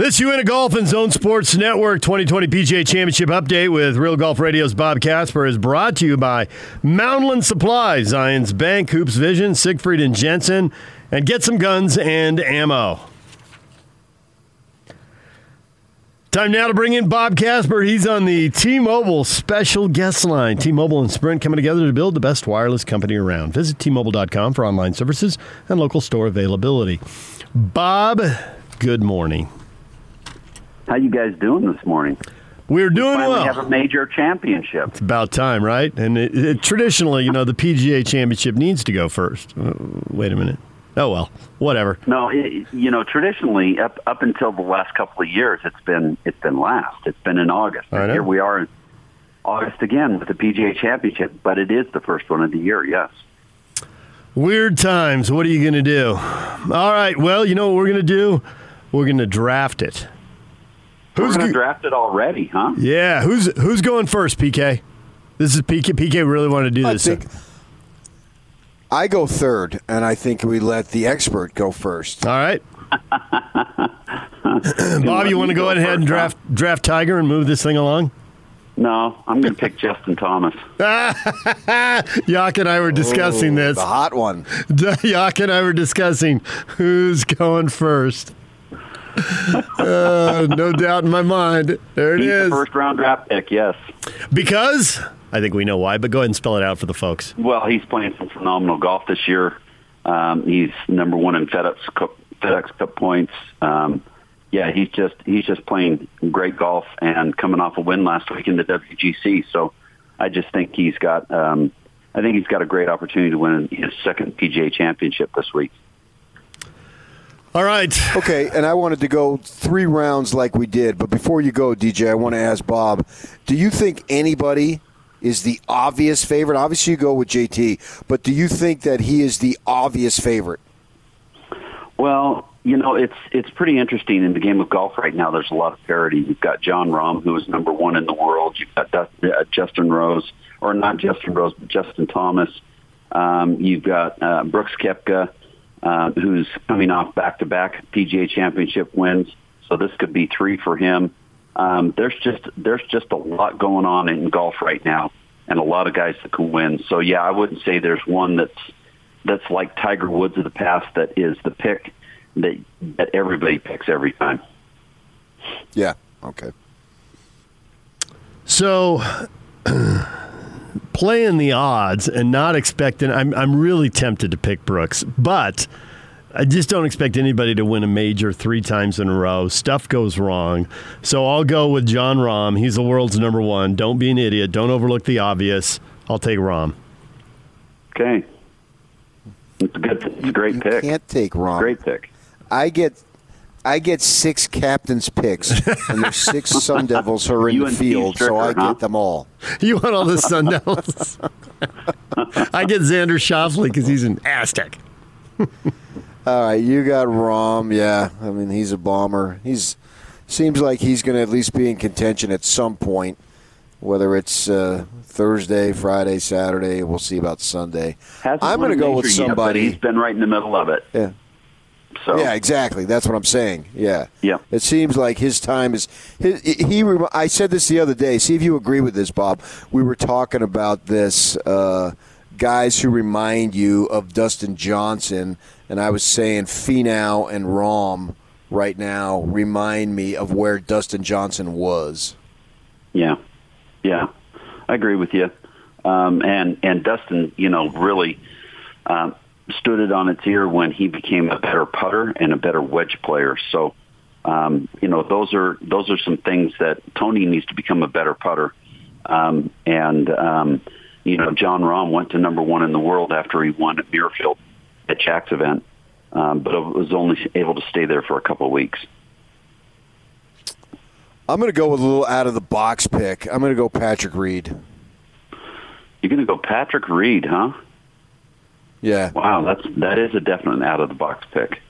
This UNA Golf and Zone Sports Network 2020 PGA Championship update with Real Golf Radio's Bob Casper is brought to you by Mountainland Supply, Zions Bank, Hoops Vision, Siegfried and Jensen, and get some guns and ammo. Time now to bring in Bob Casper. He's on the T-Mobile special guest line. T-Mobile and Sprint coming together to build the best wireless company around. Visit T-Mobile.com for online services and local store availability. Bob, good morning. How you guys doing this morning? We're doing Finally well. have a major championship. It's about time, right? And it, it, traditionally, you know, the PGA Championship needs to go first. Uh, wait a minute. Oh well, whatever. No, it, you know, traditionally up up until the last couple of years, it's been it's been last. It's been in August. And Here we are in August again with the PGA Championship, but it is the first one of the year. Yes. Weird times. What are you going to do? All right. Well, you know what we're going to do? We're going to draft it. We're Who's going to go- draft it already, huh? Yeah. Who's who's going first? PK. This is PK. PK really wanted to do I this. think I go third, and I think we let the expert go first. All right. Bob, you want to go ahead and draft draft Tiger and move this thing along? No, I'm going to pick Justin Thomas. Yak and I were discussing Oh, this. The hot one. Yak and I were discussing who's going first. Uh, no doubt in my mind. There it He's the is. first round draft pick. Yes. Because I think we know why, but go ahead and spell it out for the folks. Well, he's playing some phenomenal golf this year. Um, he's number one in FedEx Cup, FedEx Cup points. Um, yeah, he's just he's just playing great golf and coming off a win last week in the WGC. So I just think he's got um, I think he's got a great opportunity to win his second PGA Championship this week. All right. Okay, and I wanted to go three rounds like we did, but before you go, DJ, I want to ask Bob: Do you think anybody is the obvious favorite? Obviously, you go with JT, but do you think that he is the obvious favorite? Well, you know, it's it's pretty interesting in the game of golf right now. There's a lot of parity. You've got Jon Rahm, who is number one in the world. You've got Dust- uh, Justin Rose, or not Justin Rose, but Justin Thomas. Um, you've got uh, Brooks Koepka, uh, who's coming off back-to-back PGA Championship wins. So this could be three for him. Um, there's just there's just a lot going on in golf right now, and a lot of guys that can win. So yeah, I wouldn't say there's one that's that's like Tiger Woods of the past that is the pick that that everybody picks every time. Yeah. Okay. So, playing the odds and not expecting, I'm, I'm really tempted to pick Brooks, but I just don't expect anybody to win a major three times in a row. Stuff goes wrong. So, I'll go with Jon Rahm. He's the world's number one. Don't be an idiot. Don't overlook the obvious. I'll take Rahm. Okay, it's a good, it's a great you pick. can't take wrong. Great pick. I get. I get six captains picks, and there's six Sun Devils who are in You the and Steve field, so I huh? get them all. You want all the Sundowns? I get Xander Schauffele because he's an Aztec. All right, you got Rahm. Yeah, I mean he's a bomber. He's seems like he's going to at least be in contention at some point, whether it's uh, Thursday, Friday, Saturday. We'll see about Sunday. Hasn't I'm going to go with major yet, somebody. he's been right in the middle of it. yeah, So yeah, exactly. That's what I'm saying. Yeah, Yeah. It seems like his time is. His, he. I said this the other day. See if you agree with this, Bob. We were talking about this. Uh, guys who remind you of Dustin Johnson, and I was saying Finau and Rahm right now remind me of where Dustin Johnson was. Yeah, yeah, I agree with you. Um, and and Dustin, you know, really um, stood it on its ear when he became a better putter and a better wedge player. So, um, you know, those are those are some things that Tony needs to become a better putter. Um, and um, you know, Jon Rahm went to number one in the world after he won at Muirfield at Jack's event, um, but was only able to stay there for a couple of weeks. I'm going to go with a little out of the box pick. I'm going to go Patrick Reed. You're going to go Patrick Reed, huh? Yeah. Wow, that's that is a definite out of the box pick.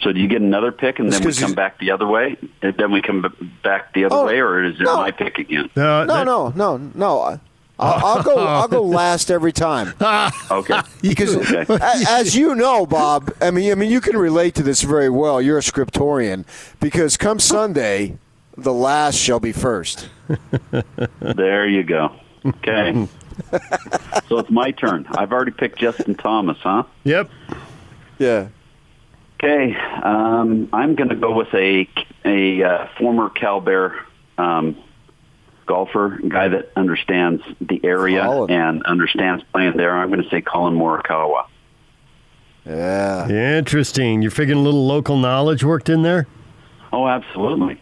So do you get another pick and That's then we come back the other way? And then we come back the other Oh, way, or is it no. my pick again? No, No, that- no, no, no. I'll, I'll go. I'll go last every time. Okay. Because, Okay. as you know, Bob, I mean, I mean, you can relate to this very well. You're a scriptorian. Because come Sunday, the last shall be first. There you go. Okay. So it's my turn. I've already picked Justin Thomas, huh? Yep. Yeah. Okay. Um, I'm going to go with a a uh, former Cal Bear um, golfer, a guy that understands the area Collin. and understands playing there. I'm going to say Collin Morikawa. Yeah. Interesting. You're figuring a little local knowledge worked in there? Oh, absolutely.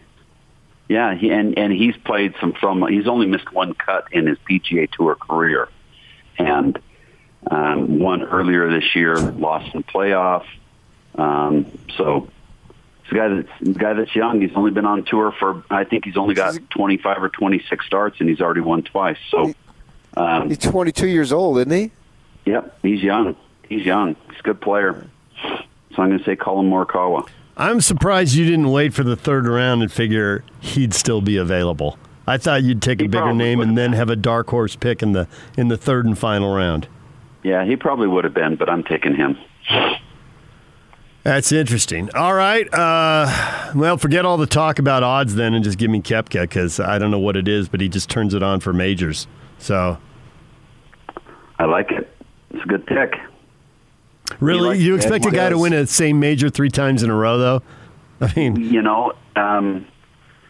Yeah, he, and and he's played some from. He's only missed one cut in his PGA Tour career, and um, won earlier this year. Lost in the playoff. Um, so it's a guy that's a guy that's young. He's only been on tour for. I think he's only got 25 or 26 starts, and he's already won twice. So, um, He's 22 years old, isn't he? yep, he's young. He's young. He's a good player. So I'm going to say Collin Morikawa. I'm surprised you didn't wait for the third round and figure he'd still be available. I thought you'd take a bigger name and then have a dark horse pick in the in the third and final round. Yeah, he probably would have been, but I'm taking him. That's interesting. All right. Uh, well, forget all the talk about odds then and just give me Koepka because I don't know what it is, but he just turns it on for majors. So, I like it. It's a good pick. Really, like- you expect a guy to win a same major three times in a row, though? I mean, You know, um,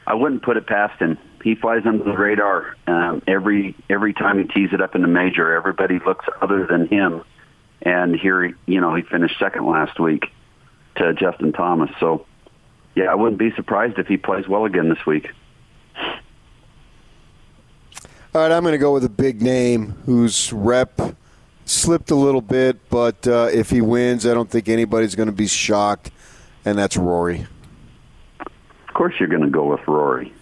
I wouldn't put it past him. He flies under the radar um, every every time he tees it up in the major. Everybody looks other than him, and here, you know, he finished second last week to Justin Thomas. So, yeah, I wouldn't be surprised if he plays well again this week. All right, I'm going to go with a big name whose rep slipped a little bit, but uh, if he wins, I don't think anybody's going to be shocked, and that's Rory. Of course, you're going to go with Rory.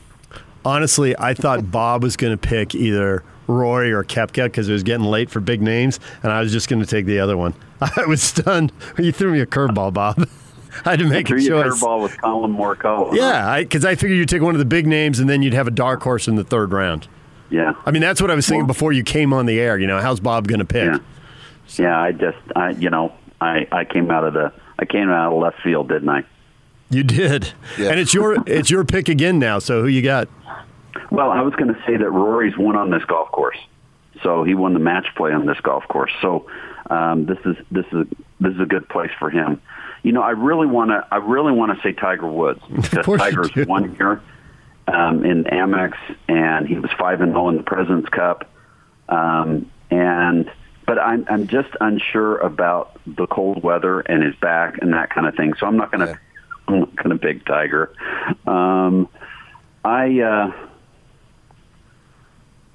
honestly, I thought Bob was going to pick either Rory or Koepka because it was getting late for big names, and I was just going to take the other one. I was stunned. You threw me a curveball, Bob. I had to make Threw a you a choice. curveball with Collin Morikawa. Yeah, because I, figured you'd take one of the big names, and then you'd have a dark horse in the third round. Yeah. I mean, that's what I was thinking Well- before you came on the air. You know, how's Bob going to pick? Yeah. Yeah, I just, I, you know, I, I came out of the, I came out of left field, didn't I? You did, Yeah. and it's your it's your pick again now. So who you got? Well, I was going to say that Rory's won on this golf course, so he won the match play on this golf course. So um, this is this is this is a good place for him. You know, I really want to I really want to say Tiger Woods because Tiger's won here um, in Amex, and he was five and zero in the Presidents Cup, um, and. But I'm I'm just unsure about the cold weather and his back and that kind of thing. So I'm not going to Yeah. I'm not going to pick Tiger. Um, I uh,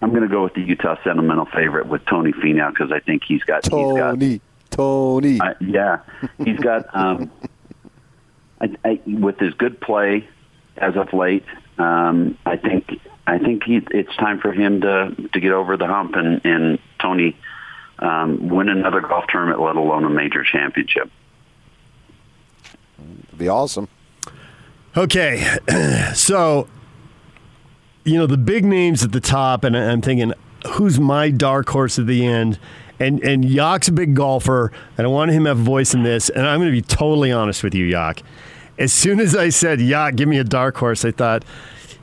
I'm going to go with the Utah sentimental favorite with Tony Finau because I think he's got he's got Tony, Tony. uh, yeah he's got um, I, I, with his good play as of late. Um, I think I think he, it's time for him to to get over the hump and and Tony um, win another golf tournament, let alone a major championship. It'd be awesome. Okay, so you know the big names at the top, and I'm thinking, who's my dark horse at the end? And and Yak's a big golfer, and I want him to have a voice in this. And I'm going to be totally honest with you, Yak. As soon as I said "Yeah, give me a dark horse, I thought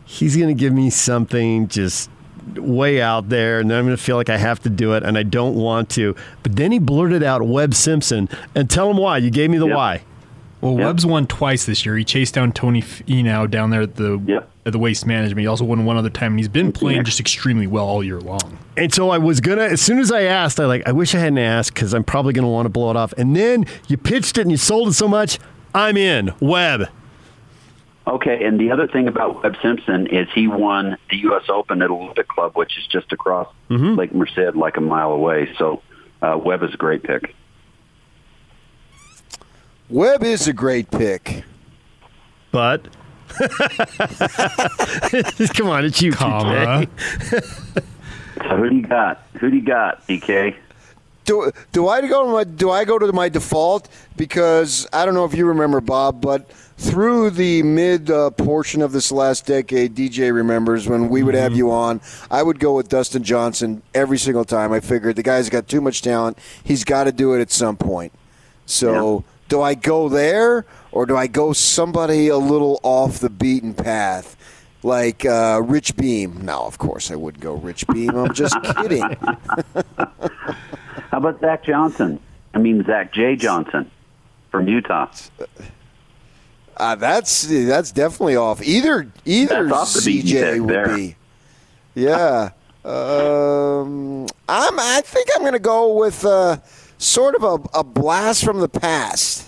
he's going to give me something just way out there, and then I'm going to feel like I have to do it, and I don't want to. But then he blurted out Webb Simpson, and tell him why. You gave me the Yep. why. Well, Yeah. Webb's won twice this year. He chased down Tony Finau down there at the Yeah. at the Waste Management. He also won one other time, and he's been playing just extremely well all year long. And so I was gonna, as soon as I asked, I like, I wish I hadn't asked because I'm probably gonna want to blow it off. And then you pitched it and you sold it so much, I'm in. Webb. Okay, and the other thing about Webb Simpson is he won the U.S. Open at Olympic Club, which is just across Lake Merced, like a mile away. So uh, Webb is a great pick. Webb is a great pick. But come on, it's you, Comma. PK. So who do you got? Who do you got, DK? Do do I go to my do I go to my default because I don't know if you remember Bob, but through the mid uh, portion of this last decade, DJ remembers when we would have Mm-hmm. you on. I would go with Dustin Johnson every single time. I figured the guy's got too much talent. He's got to do it at some point. So do I go there or do I go somebody a little off the beaten path? Like uh, Rich Beem. No, of course I wouldn't go Rich Beem. I'm just kidding. How about Zach Johnson? I mean Zach J. Johnson from Utah. Uh, that's that's definitely off. Either either off CJ would there. be. Yeah. Um, I'm. I think I'm going to go with uh, sort of a, a blast from the past.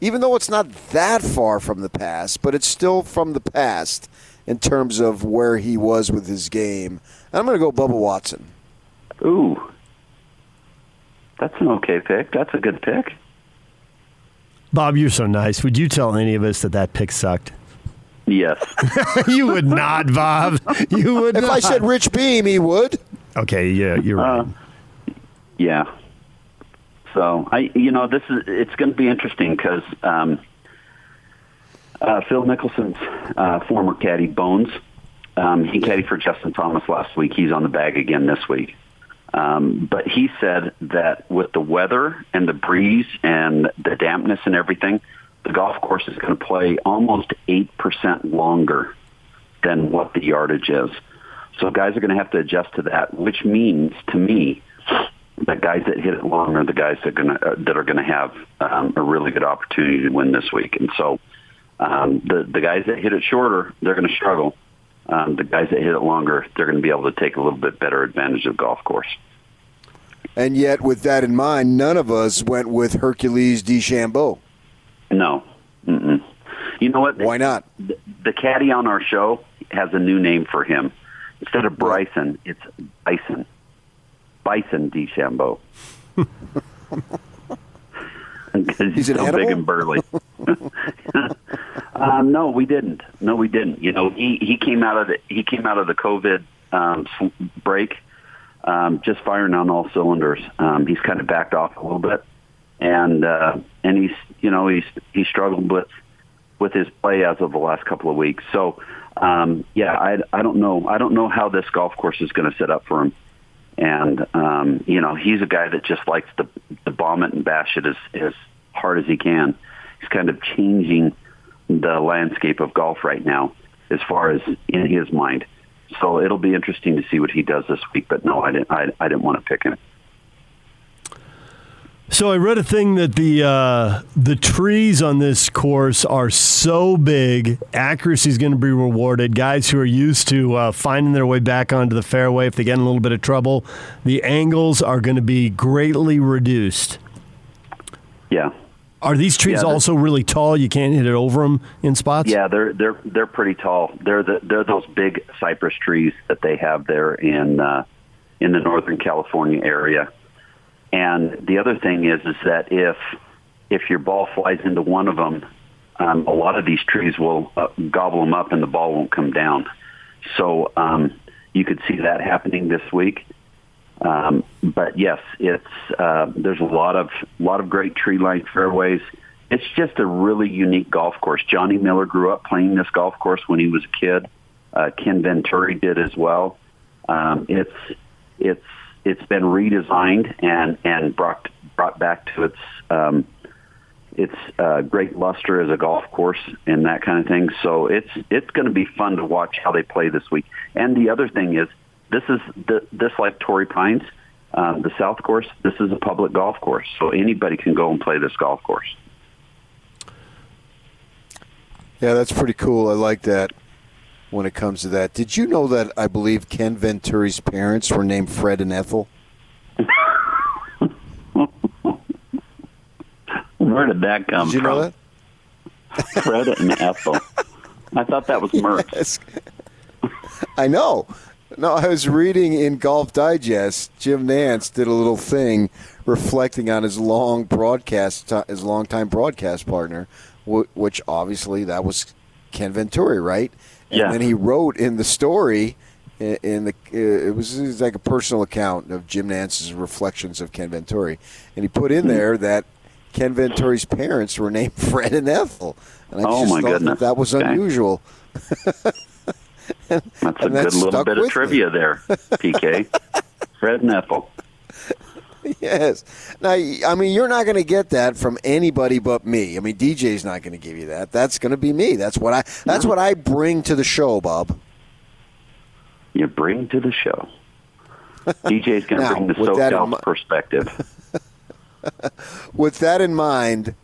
Even though it's not that far from the past, but it's still from the past in terms of where he was with his game. I'm going to go Bubba Watson. Ooh, that's an okay pick. That's a good pick. Bob, you're so nice. Would you tell any of us that that pick sucked? Yes. you would not, Bob. You would If not. I said Rich Beem, he would. okay, yeah, you're right. Uh, yeah. So I, you know, this is it's going to be interesting because um, uh, Phil Mickelson's uh, former caddy Bones, um, he caddied for Justin Thomas last week. He's on the bag again this week. Um, but he said that with the weather and the breeze and the dampness and everything, the golf course is going to play almost 8% longer than what the yardage is. So guys are going to have to adjust to that, which means to me that guys that hit it long are the guys that are going to uh, that are going to have um, a really good opportunity to win this week. And so um, the the guys that hit it shorter, they're going to struggle. Um, the guys that hit it longer, they're going to be able to take a little bit better advantage of golf course. And yet, with that in mind, none of us went with Hercules DeChambeau. No. Mm-mm. You know what? Why not? The, the caddy on our show has a new name for him. Instead of Bryson, it's Bison. Bison DeChambeau. Because he's, He's so big and burly. um, no, we didn't. No, we didn't. You know, he, he came out of the he came out of the COVID um, break, um, just firing on all cylinders. Um, he's kind of backed off a little bit, and uh, and he's you know he's he struggled with with his play as of the last couple of weeks. So um, yeah, I I don't know I don't know how this golf course is going to set up for him. And um, you know he's a guy that just likes to, to bomb it and bash it as as hard as he can. He's kind of changing the landscape of golf right now, as far as in his mind. So it'll be interesting to see what he does this week. But no, I didn't. I, I didn't want to pick him. So I read a thing that the uh, the trees on this course are so big, accuracy is going to be rewarded. Guys who are used to uh, finding their way back onto the fairway, if they get in a little bit of trouble, the angles are going to be greatly reduced. Yeah, Are these trees Yeah, also really tall? You can't hit it over them in spots. Yeah, they're they're they're pretty tall. They're the, they're those big cypress trees that they have there in uh, in the Northern California area. And the other thing is is that if if your ball flies into one of them, um, a lot of these trees will uh, gobble them up and the ball won't come down. So um, you could see that happening this week. Um, but yes, it's uh, there's a lot of lot of great tree lined fairways. It's just a really unique golf course. Johnny Miller grew up playing this golf course when he was a kid. Uh, Ken Venturi did as well. Um, it's it's it's been redesigned and and brought brought back to its um, its uh, great luster as a golf course and that kind of thing. So it's it's going to be fun to watch how they play this week. And the other thing is, this is the, this like Torrey Pines, um, the South Course. This is a public golf course, so anybody can go and play this golf course. Yeah, that's pretty cool. I like that when it comes to that. Did you know that I believe Ken Venturi's parents were named Fred and Ethel? Where did that come Did you from? know that? Fred and Ethel. I thought that was Mertz. Yes. I know. No, I was reading in Golf Digest. Jim Nantz did a little thing reflecting on his long broadcast, his longtime broadcast partner, which obviously that was Ken Venturi, right? And Yeah. then he wrote in the story in, the it was, it was like a personal account of Jim Nantz's reflections of Ken Venturi, and he put in there that Ken Venturi's parents were named Fred and Ethel, and I Oh, just thought that that was Okay. unusual. That's a And good little bit of with me. trivia there, PK. Fred Neffel. Yes. Now, I mean, you're not going to get that from anybody but me. I mean, DJ's not going to give you that. That's going to be me. That's what I. That's what I bring to the show, Bob. You bring to the show. DJ's going to bring the SoCal perspective. With that in mind,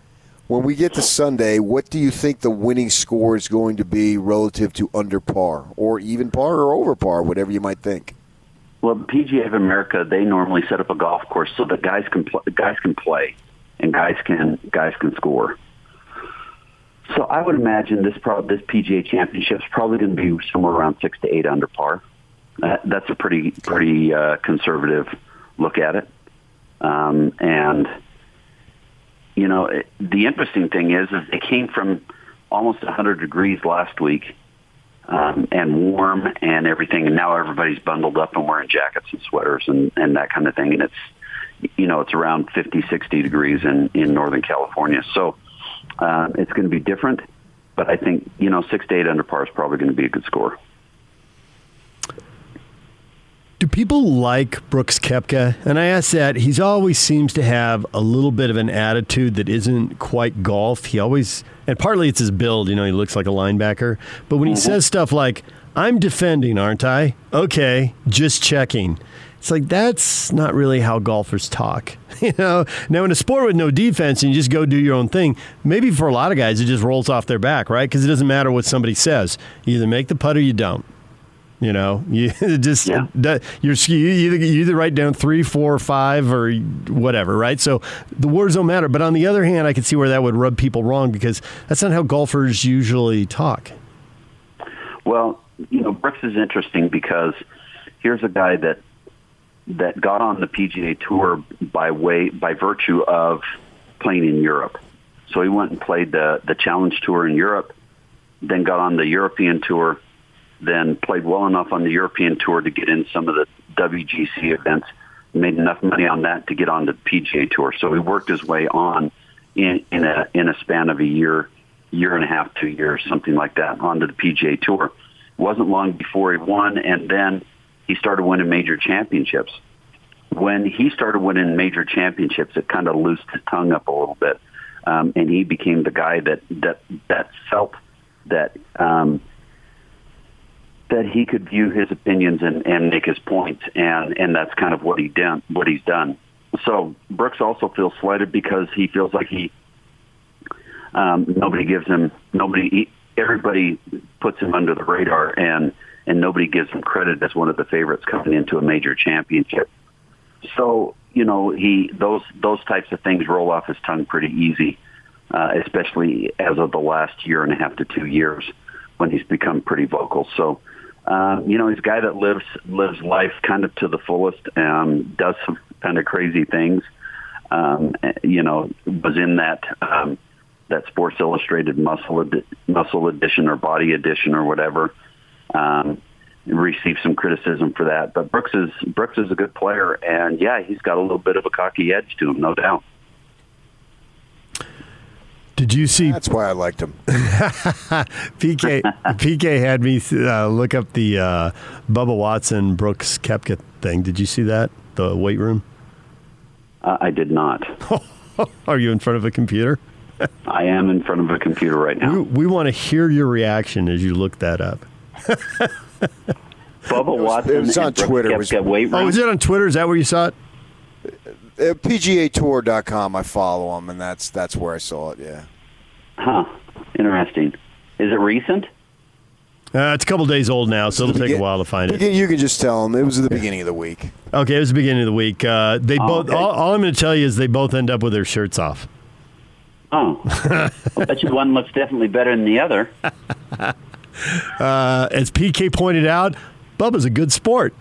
when we get to Sunday, what do you think the winning score is going to be relative to under par, or even par, or over par, whatever you might think? Well, PGA of America, they normally set up a golf course so that guys can pl- guys can play and guys can guys can score. So I would imagine this pro- this PGA Championship is probably going to be somewhere around six to eight under par. Uh, that's a pretty pretty uh, conservative look at it. Um, and you know, it, the interesting thing is, is they came from almost 100 degrees last week um, and warm and everything. And now everybody's bundled up and wearing jackets and sweaters and, and that kind of thing. And it's, you know, it's around 50, 60 degrees in, in Northern California. So um, it's going to be different. But I think, you know, six to eight under par is probably going to be a good score. Do people like Brooks Koepka? And I ask that. He's always seems to have a little bit of an attitude that isn't quite golf. He always, and partly it's his build. You know, he looks like a linebacker. But when he mm-hmm. says stuff like, I'm defending, aren't I? Okay, just checking. It's like that's not really how golfers talk. You know, now in a sport with no defense and you just go do your own thing, maybe for a lot of guys it just rolls off their back, right? Because it doesn't matter what somebody says. You either make the putt or you don't. You know, you just Yeah. you're you either you either write down three, four, five, or whatever, right? So the words don't matter. But on the other hand, I can see where that would rub people wrong because that's not how golfers usually talk. Well, you know, Brooks is interesting because here's a guy that that got on the PGA Tour by way by virtue of playing in Europe. So he went and played the the Challenge Tour in Europe, then got on the European Tour, then played well enough on the European Tour to get in some of the WGC events, made enough money on that to get on the PGA Tour. So he worked his way on in in a in a span of a year, year and a half, two years, something like that, onto the PGA Tour. wasn't long before he won, and then he started winning major championships. When he started winning major championships, it kind of loosed his tongue up a little bit, um, and he became the guy that that that felt that um, that he could view his opinions and, and make his points, and and that's kind of what he done what he's done. So Brooks also feels slighted because he feels like he um, nobody gives him nobody everybody puts him under the radar and and nobody gives him credit as one of the favorites coming into a major championship. So you know he those those types of things roll off his tongue pretty easy, uh, especially as of the last year and a half to two years when he's become pretty vocal. So. Um, you know, he's a guy that lives lives life kind of to the fullest. Um, does some kind of crazy things. Um, you know, was in that um, that Sports Illustrated muscle edi- muscle edition or body edition or whatever. Um, received some criticism for that, but Brooks is Brooks is a good player, and yeah, he's got a little bit of a cocky edge to him, no doubt. Did you see That's why I liked him. PK? PK had me uh, look up the uh, Bubba Watson Brooks Koepka thing. Did you see that? The weight room. Uh, I did not. Are you in front of a computer? I am in front of a computer right now. we want to hear your reaction as you look that up. Bubba Watson. it was on Brooks Twitter. It was- Koepka weight Oh, room. is it on Twitter? Is that where you saw it? Uh, PGAtour.com. I follow him, and that's that's where I saw it. Yeah. Huh. Interesting. Is it recent? Uh, it's a couple days old now, so it'll take a while to find it. you can just tell them it was at the beginning of the week. Okay, it was the beginning of the week. Uh, they Oh, both. okay. All, all I'm going to tell you is they both end up with their shirts off. Oh, I bet you one looks definitely better than the other. Uh, as PK pointed out, Bubba's a good sport.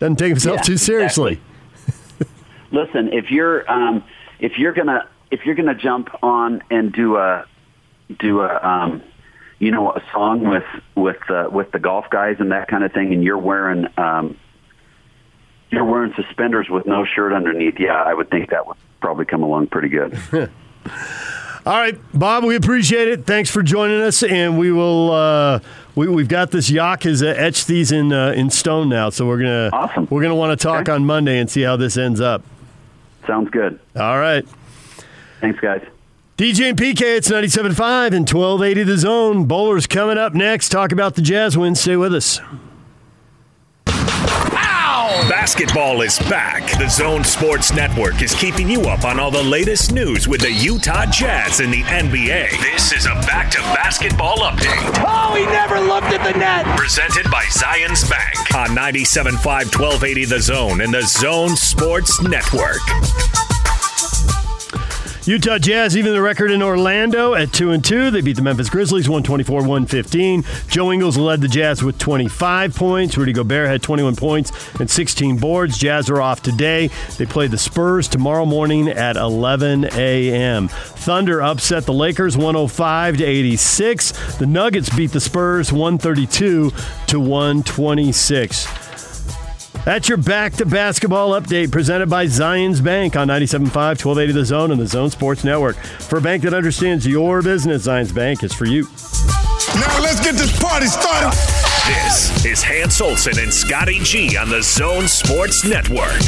Doesn't take himself Yeah, too seriously. Listen, if you're um, if you're gonna if you're gonna jump on and do a do a um, you know, a song with with uh, with the golf guys and that kind of thing, and you're wearing um, you're wearing suspenders with no shirt underneath, yeah, I would think that would probably come along pretty good. All right, Bob, we appreciate it. Thanks for joining us, and we will. Uh, we, we've got this Yak has uh, etched these in uh, in stone now, so we're gonna Awesome. we're gonna want to talk Okay. on Monday and see how this ends up. Sounds good. All right. Thanks, guys. DJ and PK, it's 97.5 and 1280 The Zone. Bowlers coming up next. Talk about the Jazz win. Stay with us. Basketball is back. The Zone Sports Network is keeping you up on all the latest news with the Utah Jazz and the NBA. This is a back to basketball update. Oh, he never looked at the net. Presented by Zions Bank on 97.5 1280 The Zone and the Zone Sports Network. Utah Jazz even the record in Orlando at 2 and 2. They beat the Memphis Grizzlies 124-115. Joe Ingles led the Jazz with 25 points. Rudy Gobert had 21 points and 16 boards. Jazz are off today. They play the Spurs tomorrow morning at 11 a.m. Thunder upset the Lakers 105 to 86. The Nuggets beat the Spurs 132 to 126. That's your back to basketball update presented by Zions Bank on 97.5, 1280 The Zone and the Zone Sports Network. For a bank that understands your business, Zions Bank is for you. Now let's get this party started. This is Hans Olsen and Scotty G on the Zone Sports Network.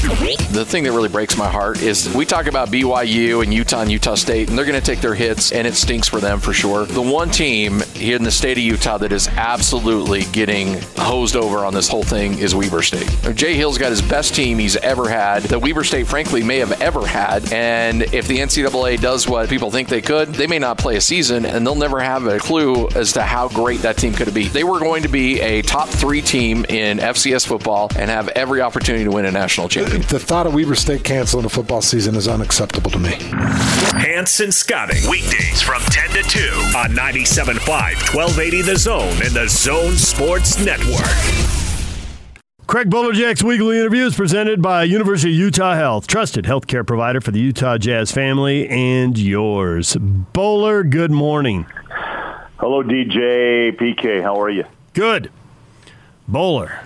The thing that really breaks my heart is we talk about BYU and Utah and Utah State, and they're going to take their hits, and it stinks for them for sure. The one team here in the state of Utah that is absolutely getting hosed over on this whole thing is Weber State. Jay Hill's got his best team he's ever had, that Weber State, frankly, may have ever had. And if the NCAA does what people think they could, they may not play a season, and they'll never have a clue as to how great that team could be. They were going to be a top three team in FCS football and have every opportunity to win a national championship. The thought of Weber State canceling the football season is unacceptable to me. Hans and Scotty. Weekdays from 10 to 2 on 97.5, 1280 The Zone and the Zone Sports Network. Craig Bolerjack's weekly interview is presented by University of Utah Health, trusted healthcare provider for the Utah Jazz family and yours. Bowler, good morning. Hello, DJ PK. How are you? Good. Bowler.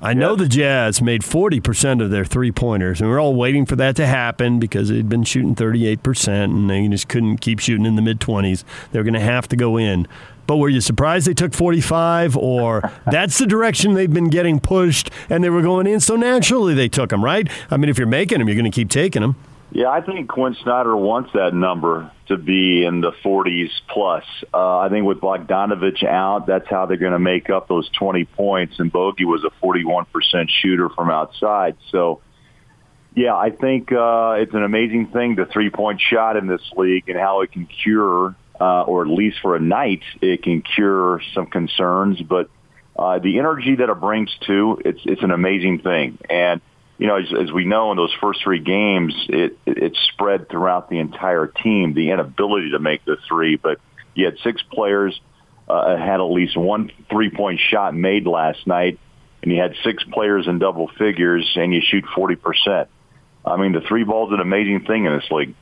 I know the Jazz made 40% of their three pointers, and we are all waiting for that to happen because they'd been shooting 38%, and they just couldn't keep shooting in the mid 20s. They're going to have to go in. But were you surprised they took 45, or that's the direction they've been getting pushed, and they were going in, so naturally they took them, right? I mean, if you're making them, you're going to keep taking them. Yeah, I think Quinn Snyder wants that number to be in the 40s plus. Uh, I think with Bogdanovich out, that's how they're going to make up those 20 points. And Bogey was a 41% shooter from outside. So, yeah, I think uh, it's an amazing thing, the three-point shot in this league and how it can cure, uh, or at least for a night, it can cure some concerns. But uh, the energy that it brings to, it's, it's an amazing thing. And you know, as, as we know in those first three games, it, it, it spread throughout the entire team, the inability to make the three. But you had six players uh, had at least one three-point shot made last night, and you had six players in double figures, and you shoot 40%. I mean, the three ball's an amazing thing in this league.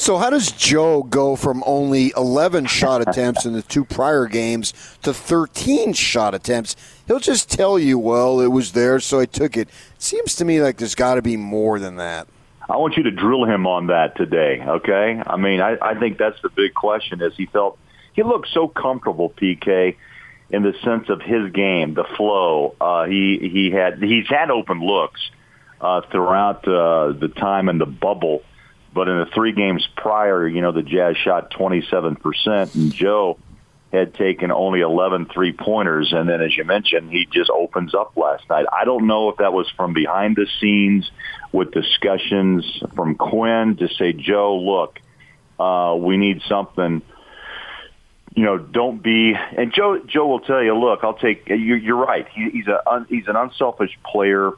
So how does Joe go from only 11 shot attempts in the two prior games to 13 shot attempts? He'll just tell you, well, it was there, so I took it. It seems to me like there's got to be more than that. I want you to drill him on that today, okay? I mean, I, I think that's the big question is he felt he looked so comfortable, PK, in the sense of his game, the flow. Uh, he he had he's had open looks uh, throughout uh, the time in the bubble, but in the three games prior, you know, the Jazz shot 27%, and Joe had taken only 11 three-pointers, and then, as you mentioned, he just opens up last night. I don't know if that was from behind the scenes with discussions from Quinn to say, Joe, look, uh, we need something – you know, don't be. And Joe, Joe will tell you, look, I'll take. You're, you're right. He, he's a he's an unselfish player.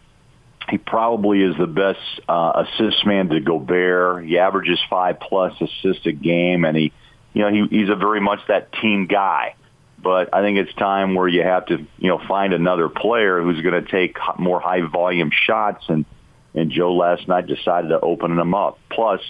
He probably is the best uh, assist man to Gobert. He averages five plus assists a game, and he, you know, he, he's a very much that team guy. But I think it's time where you have to, you know, find another player who's going to take more high volume shots. And and Joe last night decided to open them up. Plus,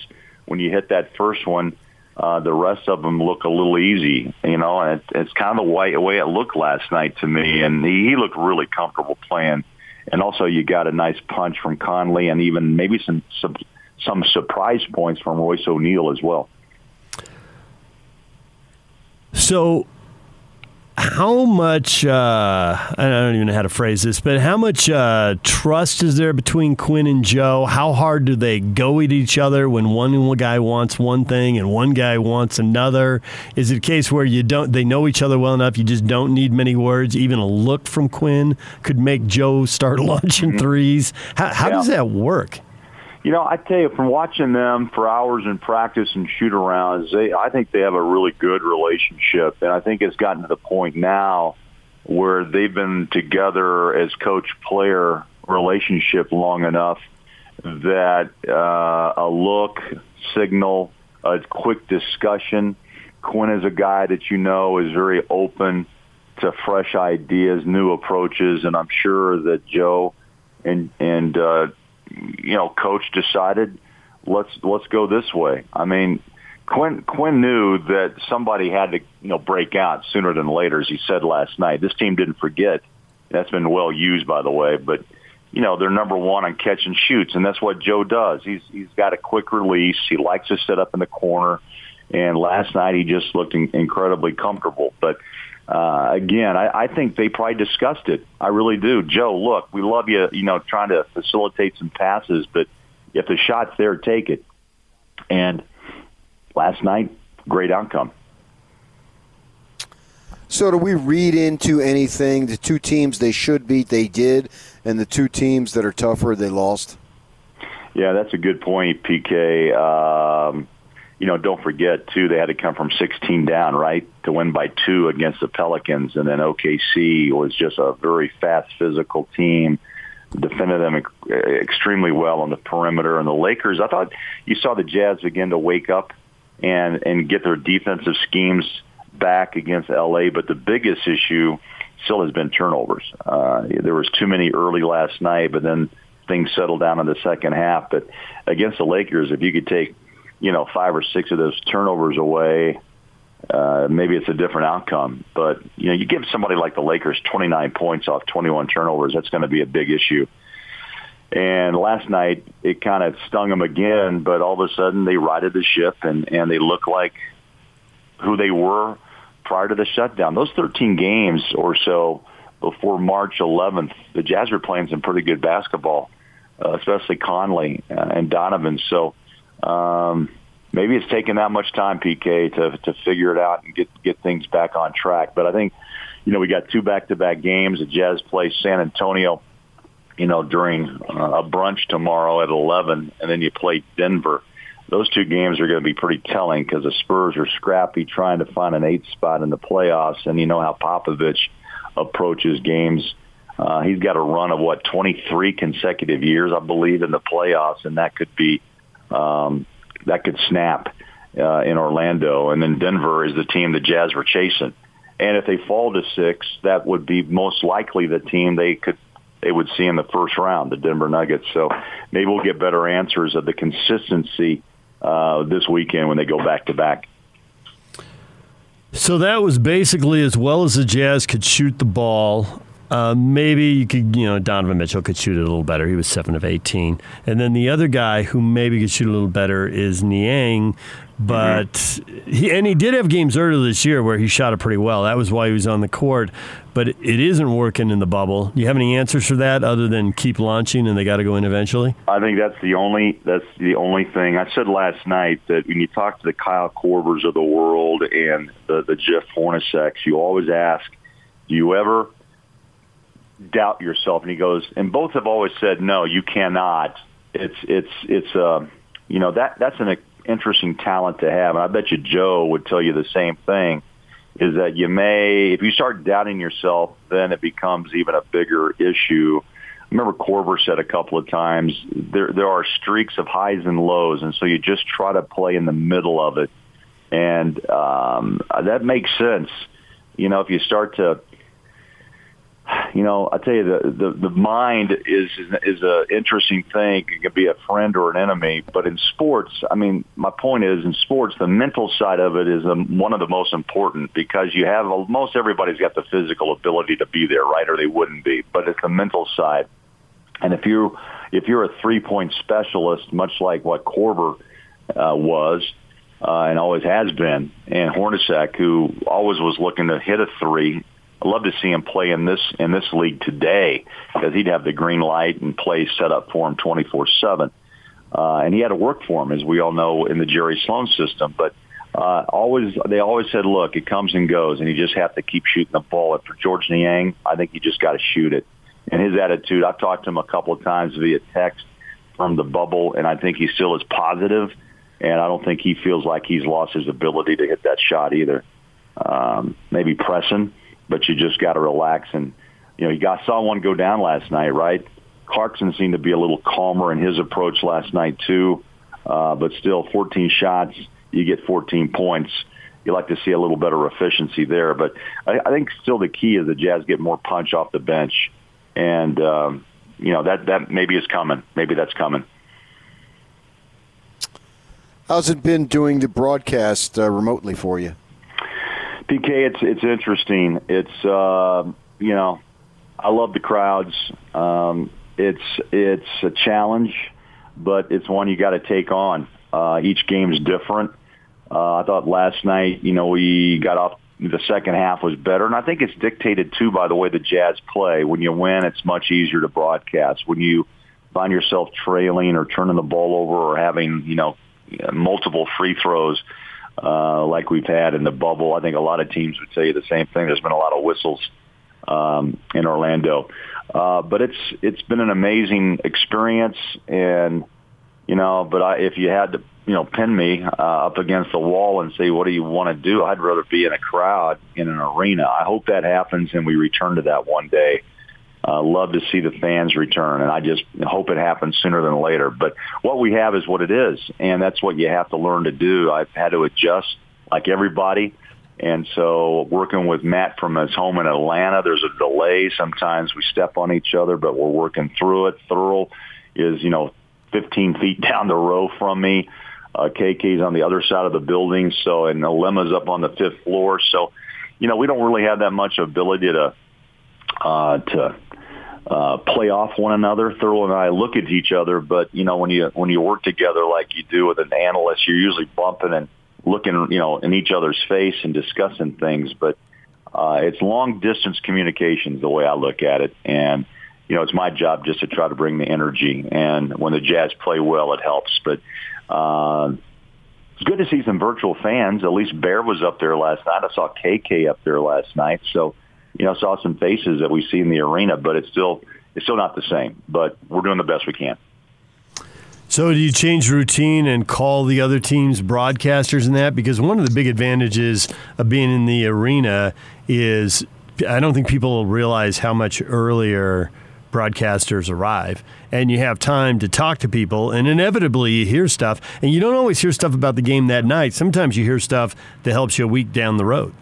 when you hit that first one uh, the rest of them look a little easy, you know, and it, it's kind of the way, way it looked last night to me. And he, he looked really comfortable playing. And also you got a nice punch from Conley and even maybe some, some, some surprise points from Royce O'Neale as well. So how much uh, I don't even know how to phrase this, but how much uh, trust is there between Quinn and Joe? How hard do they go at each other when one guy wants one thing and one guy wants another? Is it a case where you don't they know each other well enough, you just don't need many words? Even a look from Quinn could make Joe start launching mm-hmm. threes. How, how yeah. does that work? You know, I tell you, from watching them for hours in practice and shoot arounds, they, I think they have a really good relationship, and I think it's gotten to the point now where they've been together as coach-player relationship long enough that uh, a look, signal, a quick discussion. Quinn is a guy that you know is very open to fresh ideas, new approaches, and I'm sure that Joe and and uh, you know, coach decided let's let's go this way. I mean, Quinn Quinn knew that somebody had to you know break out sooner than later, as he said last night. This team didn't forget. That's been well used, by the way, but. You know they're number one on catch and shoots, and that's what Joe does. He's he's got a quick release. He likes to sit up in the corner, and last night he just looked in, incredibly comfortable. But uh, again, I, I think they probably discussed it. I really do. Joe, look, we love you, you know, trying to facilitate some passes, but if the shot's there, take it. And last night, great outcome. So, do we read into anything? The two teams they should beat, they did, and the two teams that are tougher, they lost. Yeah, that's a good point, PK. Um, you know, don't forget too, they had to come from 16 down, right, to win by two against the Pelicans, and then OKC was just a very fast, physical team. Defended them extremely well on the perimeter, and the Lakers. I thought you saw the Jazz begin to wake up and and get their defensive schemes back against LA. But the biggest issue still has been turnovers. Uh, there was too many early last night, but then things settled down in the second half. But against the Lakers, if you could take you know, five or six of those turnovers away, uh, maybe it's a different outcome. But, you know, you give somebody like the Lakers 29 points off 21 turnovers, that's going to be a big issue. And last night, it kind of stung them again, but all of a sudden they righted the ship and, and they look like who they were prior to the shutdown. Those 13 games or so before March 11th, the Jazz were playing some pretty good basketball, uh, especially Conley uh, and Donovan. So um, maybe it's taken that much time, PK, to to figure it out and get get things back on track. But I think, you know, we got two back-to-back games. The Jazz play San Antonio, you know, during uh, a brunch tomorrow at 11, and then you play Denver. Those two games are going to be pretty telling because the Spurs are scrappy trying to find an eighth spot in the playoffs, and you know how Popovich approaches games. Uh, he's got a run of what 23 consecutive years, I believe, in the playoffs, and that could be um, that could snap uh, in Orlando. And then Denver is the team the Jazz were chasing. And if they fall to six, that would be most likely the team they could they would see in the first round, the Denver Nuggets. So maybe we'll get better answers of the consistency uh, this weekend when they go back to back. So that was basically as well as the Jazz could shoot the ball. Uh, maybe you could, you know, Donovan Mitchell could shoot it a little better. He was seven of eighteen, and then the other guy who maybe could shoot a little better is Niang, but mm-hmm. he and he did have games earlier this year where he shot it pretty well. That was why he was on the court, but it isn't working in the bubble. Do you have any answers for that other than keep launching and they got to go in eventually? I think that's the only that's the only thing. I said last night that when you talk to the Kyle Korvers of the world and the the Jeff Hornaceks, you always ask, do you ever doubt yourself. And he goes, and both have always said, no, you cannot. It's, it's, it's, uh, you know, that, that's an interesting talent to have. And I bet you Joe would tell you the same thing is that you may, if you start doubting yourself, then it becomes even a bigger issue. I remember Korver said a couple of times there there are streaks of highs and lows, and so you just try to play in the middle of it, and um, that makes sense. You know, if you start to you know, I tell you, the the, the mind is is a interesting thing. It can be a friend or an enemy. But in sports, I mean, my point is, in sports, the mental side of it is um, one of the most important because you have most everybody's got the physical ability to be there, right, or they wouldn't be. But it's the mental side, and if you if you're a three point specialist, much like what Korver uh, was. Uh, and always has been, and Hornacek, who always was looking to hit a three I'd love to see him play in this in this league today because he'd have the green light and play set up for him 24 seven. Uh, and he had to work for him, as we all know, in the Jerry Sloan system. But uh, always, they always said, "Look, it comes and goes, and you just have to keep shooting the ball." And for Georges Niang, I think you just got to shoot it. And his attitude, I've talked to him a couple of times via text from the bubble, and I think he still is positive, and I don't think he feels like he's lost his ability to hit that shot either. Um, maybe pressing, but you just got to relax. And you know, you got saw one go down last night, right? Clarkson seemed to be a little calmer in his approach last night too, uh, but still, 14 shots, you get 14 points. You like to see a little better efficiency there, but I, I think still the key is the Jazz get more punch off the bench, and um, you know that that maybe is coming. Maybe that's coming. How's it been doing the broadcast uh, remotely for you? PK, it's it's interesting. It's uh, you know, I love the crowds. Um, it's it's a challenge, but it's one you got to take on. Uh, each game's different. Uh, I thought last night, you know, we got off. The second half was better, and I think it's dictated too by the way the Jazz play. When you win, it's much easier to broadcast. When you find yourself trailing or turning the ball over or having you know multiple free throws, uh, like we've had in the bubble. I think a lot of teams would say the same thing. There's been a lot of whistles um, in Orlando, uh, but it's it's been an amazing experience. And you know, but I, if you had to, you know, pin me uh, up against the wall and say, "What do you want to do?" I'd rather be in a crowd in an arena. I hope that happens and we return to that one day uh, love to see the fans return, and I just hope it happens sooner than later. But what we have is what it is, and that's what you have to learn to do. I've had to adjust like everybody. And so working with Matt from his home in Atlanta, there's a delay. Sometimes we step on each other, but we're working through it. Thurl is, you know, 15 feet down the row from me. Uh, KK's on the other side of the building. So, and Alema's up on the fifth floor. So, you know, we don't really have that much ability to, uh, to uh, play off one another. Thurl and I look at each other, but you know when you when you work together like you do with an analyst, you're usually bumping and looking, you know, in each other's face and discussing things. But uh, it's long distance communications the way I look at it, and you know it's my job just to try to bring the energy. And when the Jazz play well, it helps. But uh, it's good to see some virtual fans. At least Bear was up there last night. I saw KK up there last night, so you know, saw some faces that we see in the arena, but it's still it's still not the same. But we're doing the best we can. So, do you change routine and call the other team's broadcasters in that? Because one of the big advantages of being in the arena is I don't think people realize how much earlier broadcasters arrive and you have time to talk to people and inevitably you hear stuff and you don't always hear stuff about the game that night sometimes you hear stuff that helps you a week down the road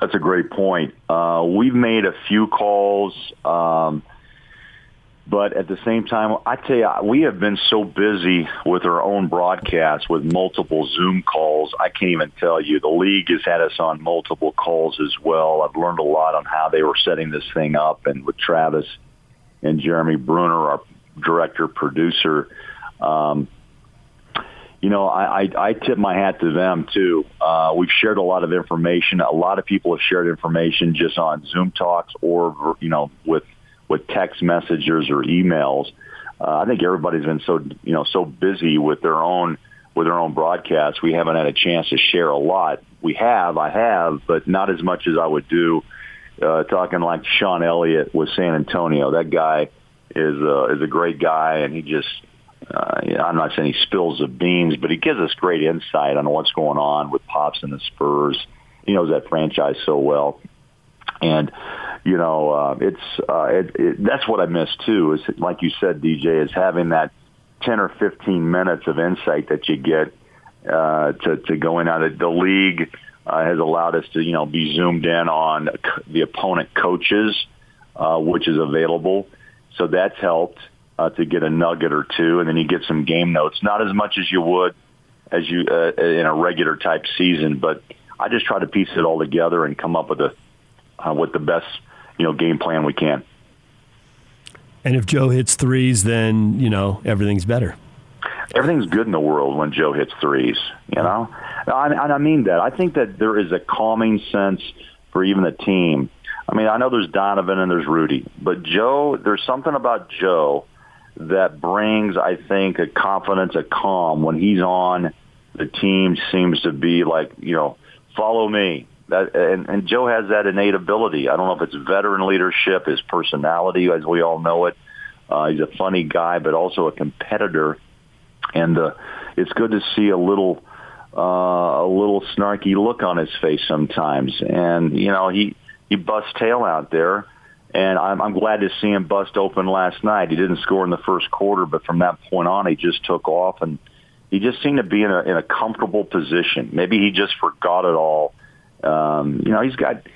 that's a great point. Uh, we've made a few calls, um, but at the same time, I tell you, we have been so busy with our own broadcast with multiple Zoom calls. I can't even tell you. The league has had us on multiple calls as well. I've learned a lot on how they were setting this thing up, and with Travis and Jeremy Bruner, our director producer. Um, you know, I, I, I tip my hat to them too. Uh, we've shared a lot of information. A lot of people have shared information just on Zoom talks or you know with with text messages or emails. Uh, I think everybody's been so you know so busy with their own with their own broadcasts. We haven't had a chance to share a lot. We have, I have, but not as much as I would do. Uh, talking like Sean Elliott with San Antonio, that guy is uh, is a great guy, and he just I'm not saying he spills the beans, but he gives us great insight on what's going on with Pops and the Spurs. He knows that franchise so well, and you know uh, it's uh, it, it, that's what I miss too. Is like you said, DJ, is having that ten or fifteen minutes of insight that you get uh, to to going out of the league uh, has allowed us to you know be zoomed in on the opponent coaches uh, which is available. So that's helped uh, to get a nugget or two, and then you get some game notes. Not as much as you would as you uh, in a regular type season, but I just try to piece it all together and come up with a uh, with the best you know game plan we can. And if Joe hits threes, then you know everything's better. Everything's good in the world when Joe hits threes. You know, and I mean that. I think that there is a calming sense for even the team. I mean, I know there's Donovan and there's Rudy, but Joe, there's something about Joe that brings, I think, a confidence, a calm when he's on. The team seems to be like, you know, follow me. That, and, and Joe has that innate ability. I don't know if it's veteran leadership, his personality, as we all know it. Uh, he's a funny guy, but also a competitor, and uh, it's good to see a little uh, a little snarky look on his face sometimes. And you know, he he busts tail out there, and I'm, I'm glad to see him bust open last night. He didn't score in the first quarter, but from that point on, he just took off, and he just seemed to be in a in a comfortable position. Maybe he just forgot it all. Um, you know, he's got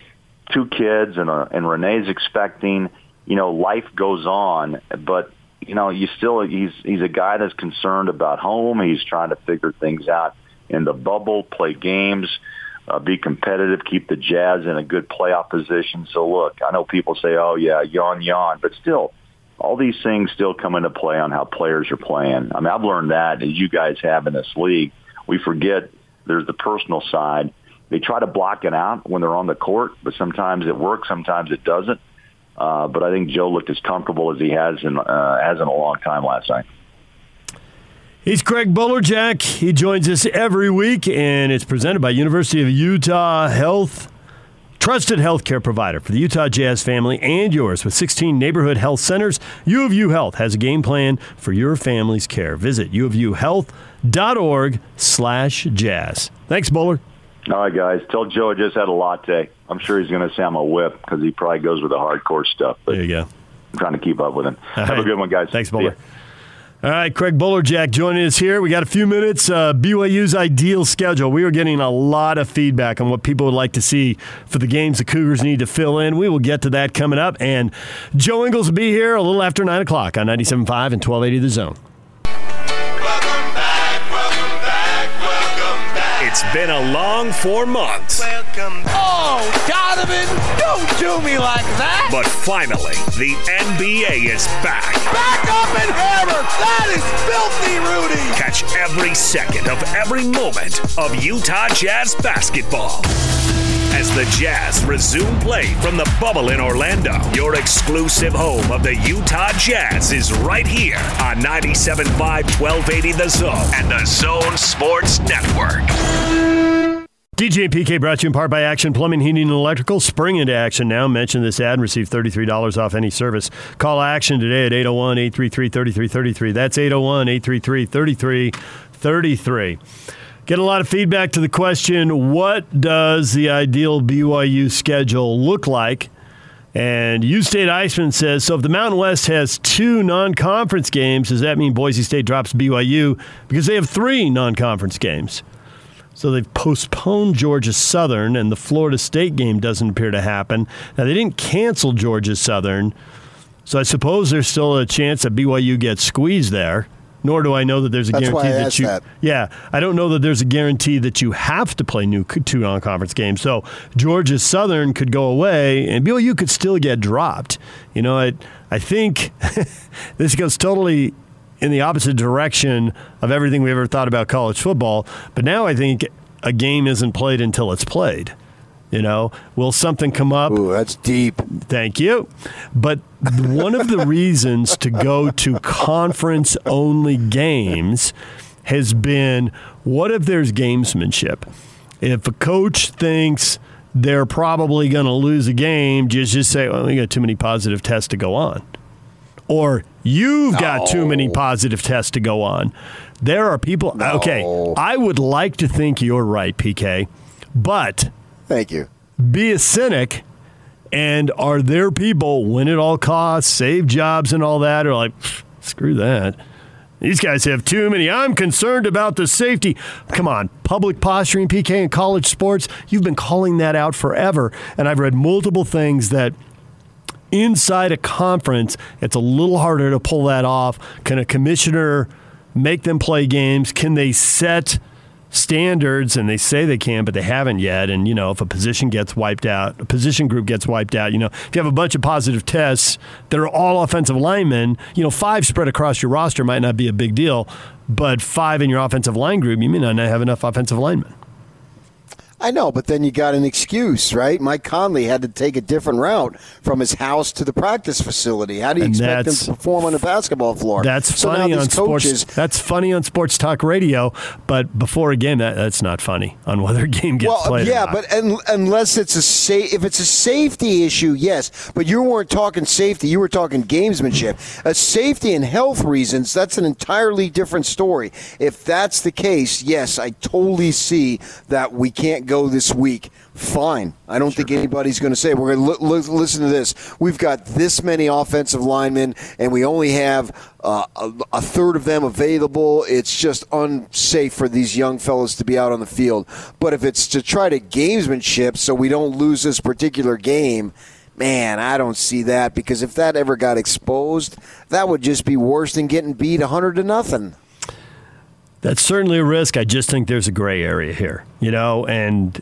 two kids, and a, and Renae's expecting. You know, life goes on, but you know, you still he's he's a guy that's concerned about home. He's trying to figure things out in the bubble, play games, uh, be competitive, keep the Jazz in a good playoff position. So look, I know people say, "Oh yeah, yawn yawn," but still, all these things still come into play on how players are playing. I mean, I've learned that as you guys have in this league. We forget there's the personal side. They try to block it out when they're on the court, but sometimes it works, sometimes it doesn't. Uh, but I think Joe looked as comfortable as he has in uh, has in a long time last night. He's Craig Bolerjack. He joins us every week, and it's presented by University of Utah Health. Trusted healthcare provider for the Utah Jazz family and yours with 16 neighborhood health centers. U of U Health has a game plan for your family's care. Visit uofuhealth.org slash jazz. Thanks, Boler. All right, guys. Tell Joe I just had a latte. I'm sure he's going to say I'm a whip because he probably goes with the hardcore stuff. But there you go. I'm trying to keep up with him. All Have right. a good one, guys. Thanks, Boler. All right, Craig Bolerjack joining us here. We got a few minutes. Uh, BYU's ideal schedule. We are getting a lot of feedback on what people would like to see for the games the Cougars need to fill in. We will get to that coming up. And Joe Ingles will be here a little after 9 o'clock on 97.5 and 1280 The Zone. It's been a long four months, Welcome. Oh, Donovan, don't do me like that. but finally, the NBA is back. Back up and hammer. That is filthy, Rudy. Catch every second of every moment of Utah Jazz basketball. As the Jazz resume play from the bubble in Orlando, your exclusive home of the Utah Jazz is right here on 97.5 1280 The Zone and the Zone Sports Network. DJ and PK brought to you in part by Action Plumbing, Heating, and Electrical. Spring into action now. Mention this ad and receive $33 off any service. Call Action today at 801 833 3333. That's 801 833 3333. Get a lot of feedback to the question what does the ideal BYU schedule look like? And U State Iceman says so if the Mountain West has two non conference games, does that mean Boise State drops BYU? Because they have three non conference games. So they've postponed Georgia Southern, and the Florida State game doesn't appear to happen. Now, they didn't cancel Georgia Southern, so I suppose there's still a chance that BYU gets squeezed there. Nor do I know that there's a That's guarantee why I that asked you. that. Yeah, I don't know that there's a guarantee that you have to play new two non-conference games. So Georgia Southern could go away, and BYU could still get dropped. You know, I I think this goes totally in the opposite direction of everything we ever thought about college football. But now I think a game isn't played until it's played. You know, will something come up? Ooh, that's deep. Thank you. But one of the reasons to go to conference only games has been what if there's gamesmanship? If a coach thinks they're probably going to lose a game, just just say, "Well, we got too many positive tests to go on," or "You've got too many positive tests to go on." There are people. Okay, I would like to think you're right, PK, but Thank you. be a cynic. And are there people, win at all costs, save jobs and all that, are like, screw that. These guys have too many. I'm concerned about the safety. Come on, public posturing, PK, in college sports, you've been calling that out forever. And I've read multiple things that inside a conference, it's a little harder to pull that off. Can a commissioner make them play games? Can they set standards? And they say they can, but they haven't yet. And, you know, if a position gets wiped out, a position group gets wiped out, you know, if you have a bunch of positive tests that are all offensive linemen, you know, five spread across your roster might not be a big deal, but five in your offensive line group, you may not have enough offensive linemen. I know, but then you got an excuse, right? Mike Conley had to take a different route from his house to the practice facility. How do you And expect him to perform on the basketball floor? That's so funny on coaches, sports. That's funny on sports talk radio, but before a game, that, that's not funny on whether a game gets well, played. yeah, but un- unless it's a sa- if it's a safety issue, yes. But you weren't talking safety; you were talking gamesmanship. A safety and health reasons, that's an entirely different story. If that's the case, yes, I totally see that we can't go this week. Fine. I don't think anybody's going to say we're going to listen to this. We've got this many offensive linemen, and we only have uh, a, a third of them available. It's just unsafe for these young fellas to be out on the field. But if it's to try to gamesmanship so we don't lose this particular game, man, I don't see that because if that ever got exposed, that would just be worse than getting beat 100 to nothing. That's certainly a risk. I just think there's a gray area here, you know, and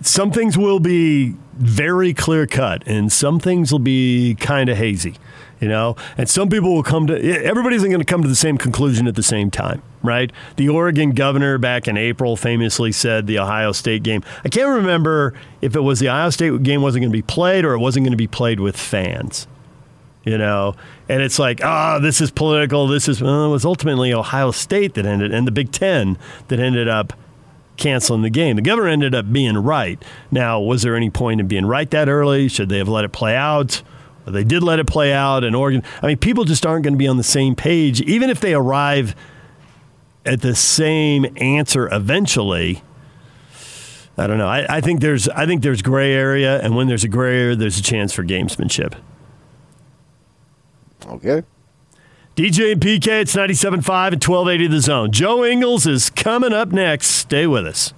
some things will be very clear cut and some things will be kind of hazy, you know, and some people will come to, everybody isn't going to come to the same conclusion at the same time, right? The Oregon governor back in April famously said the Ohio State game, I can't remember if it was the Ohio State game wasn't going to be played or it wasn't going to be played with fans you know? And it's like ah this is political this is well, it was ultimately ohio state that ended and the big ten that ended up canceling the game. The governor ended up being right. Now was there any point in being right that early? Should they have let it play out? They did let it play out and oregon i mean people just aren't going to be on the same page. Even if they arrive at the same answer eventually I don't know. I, I think there's I think there's gray area, and when there's a gray area, there's a chance for gamesmanship. Okay. DJ and PK, it's 97.5 and 1280 The Zone. Joe Ingles is coming up next. Stay with us.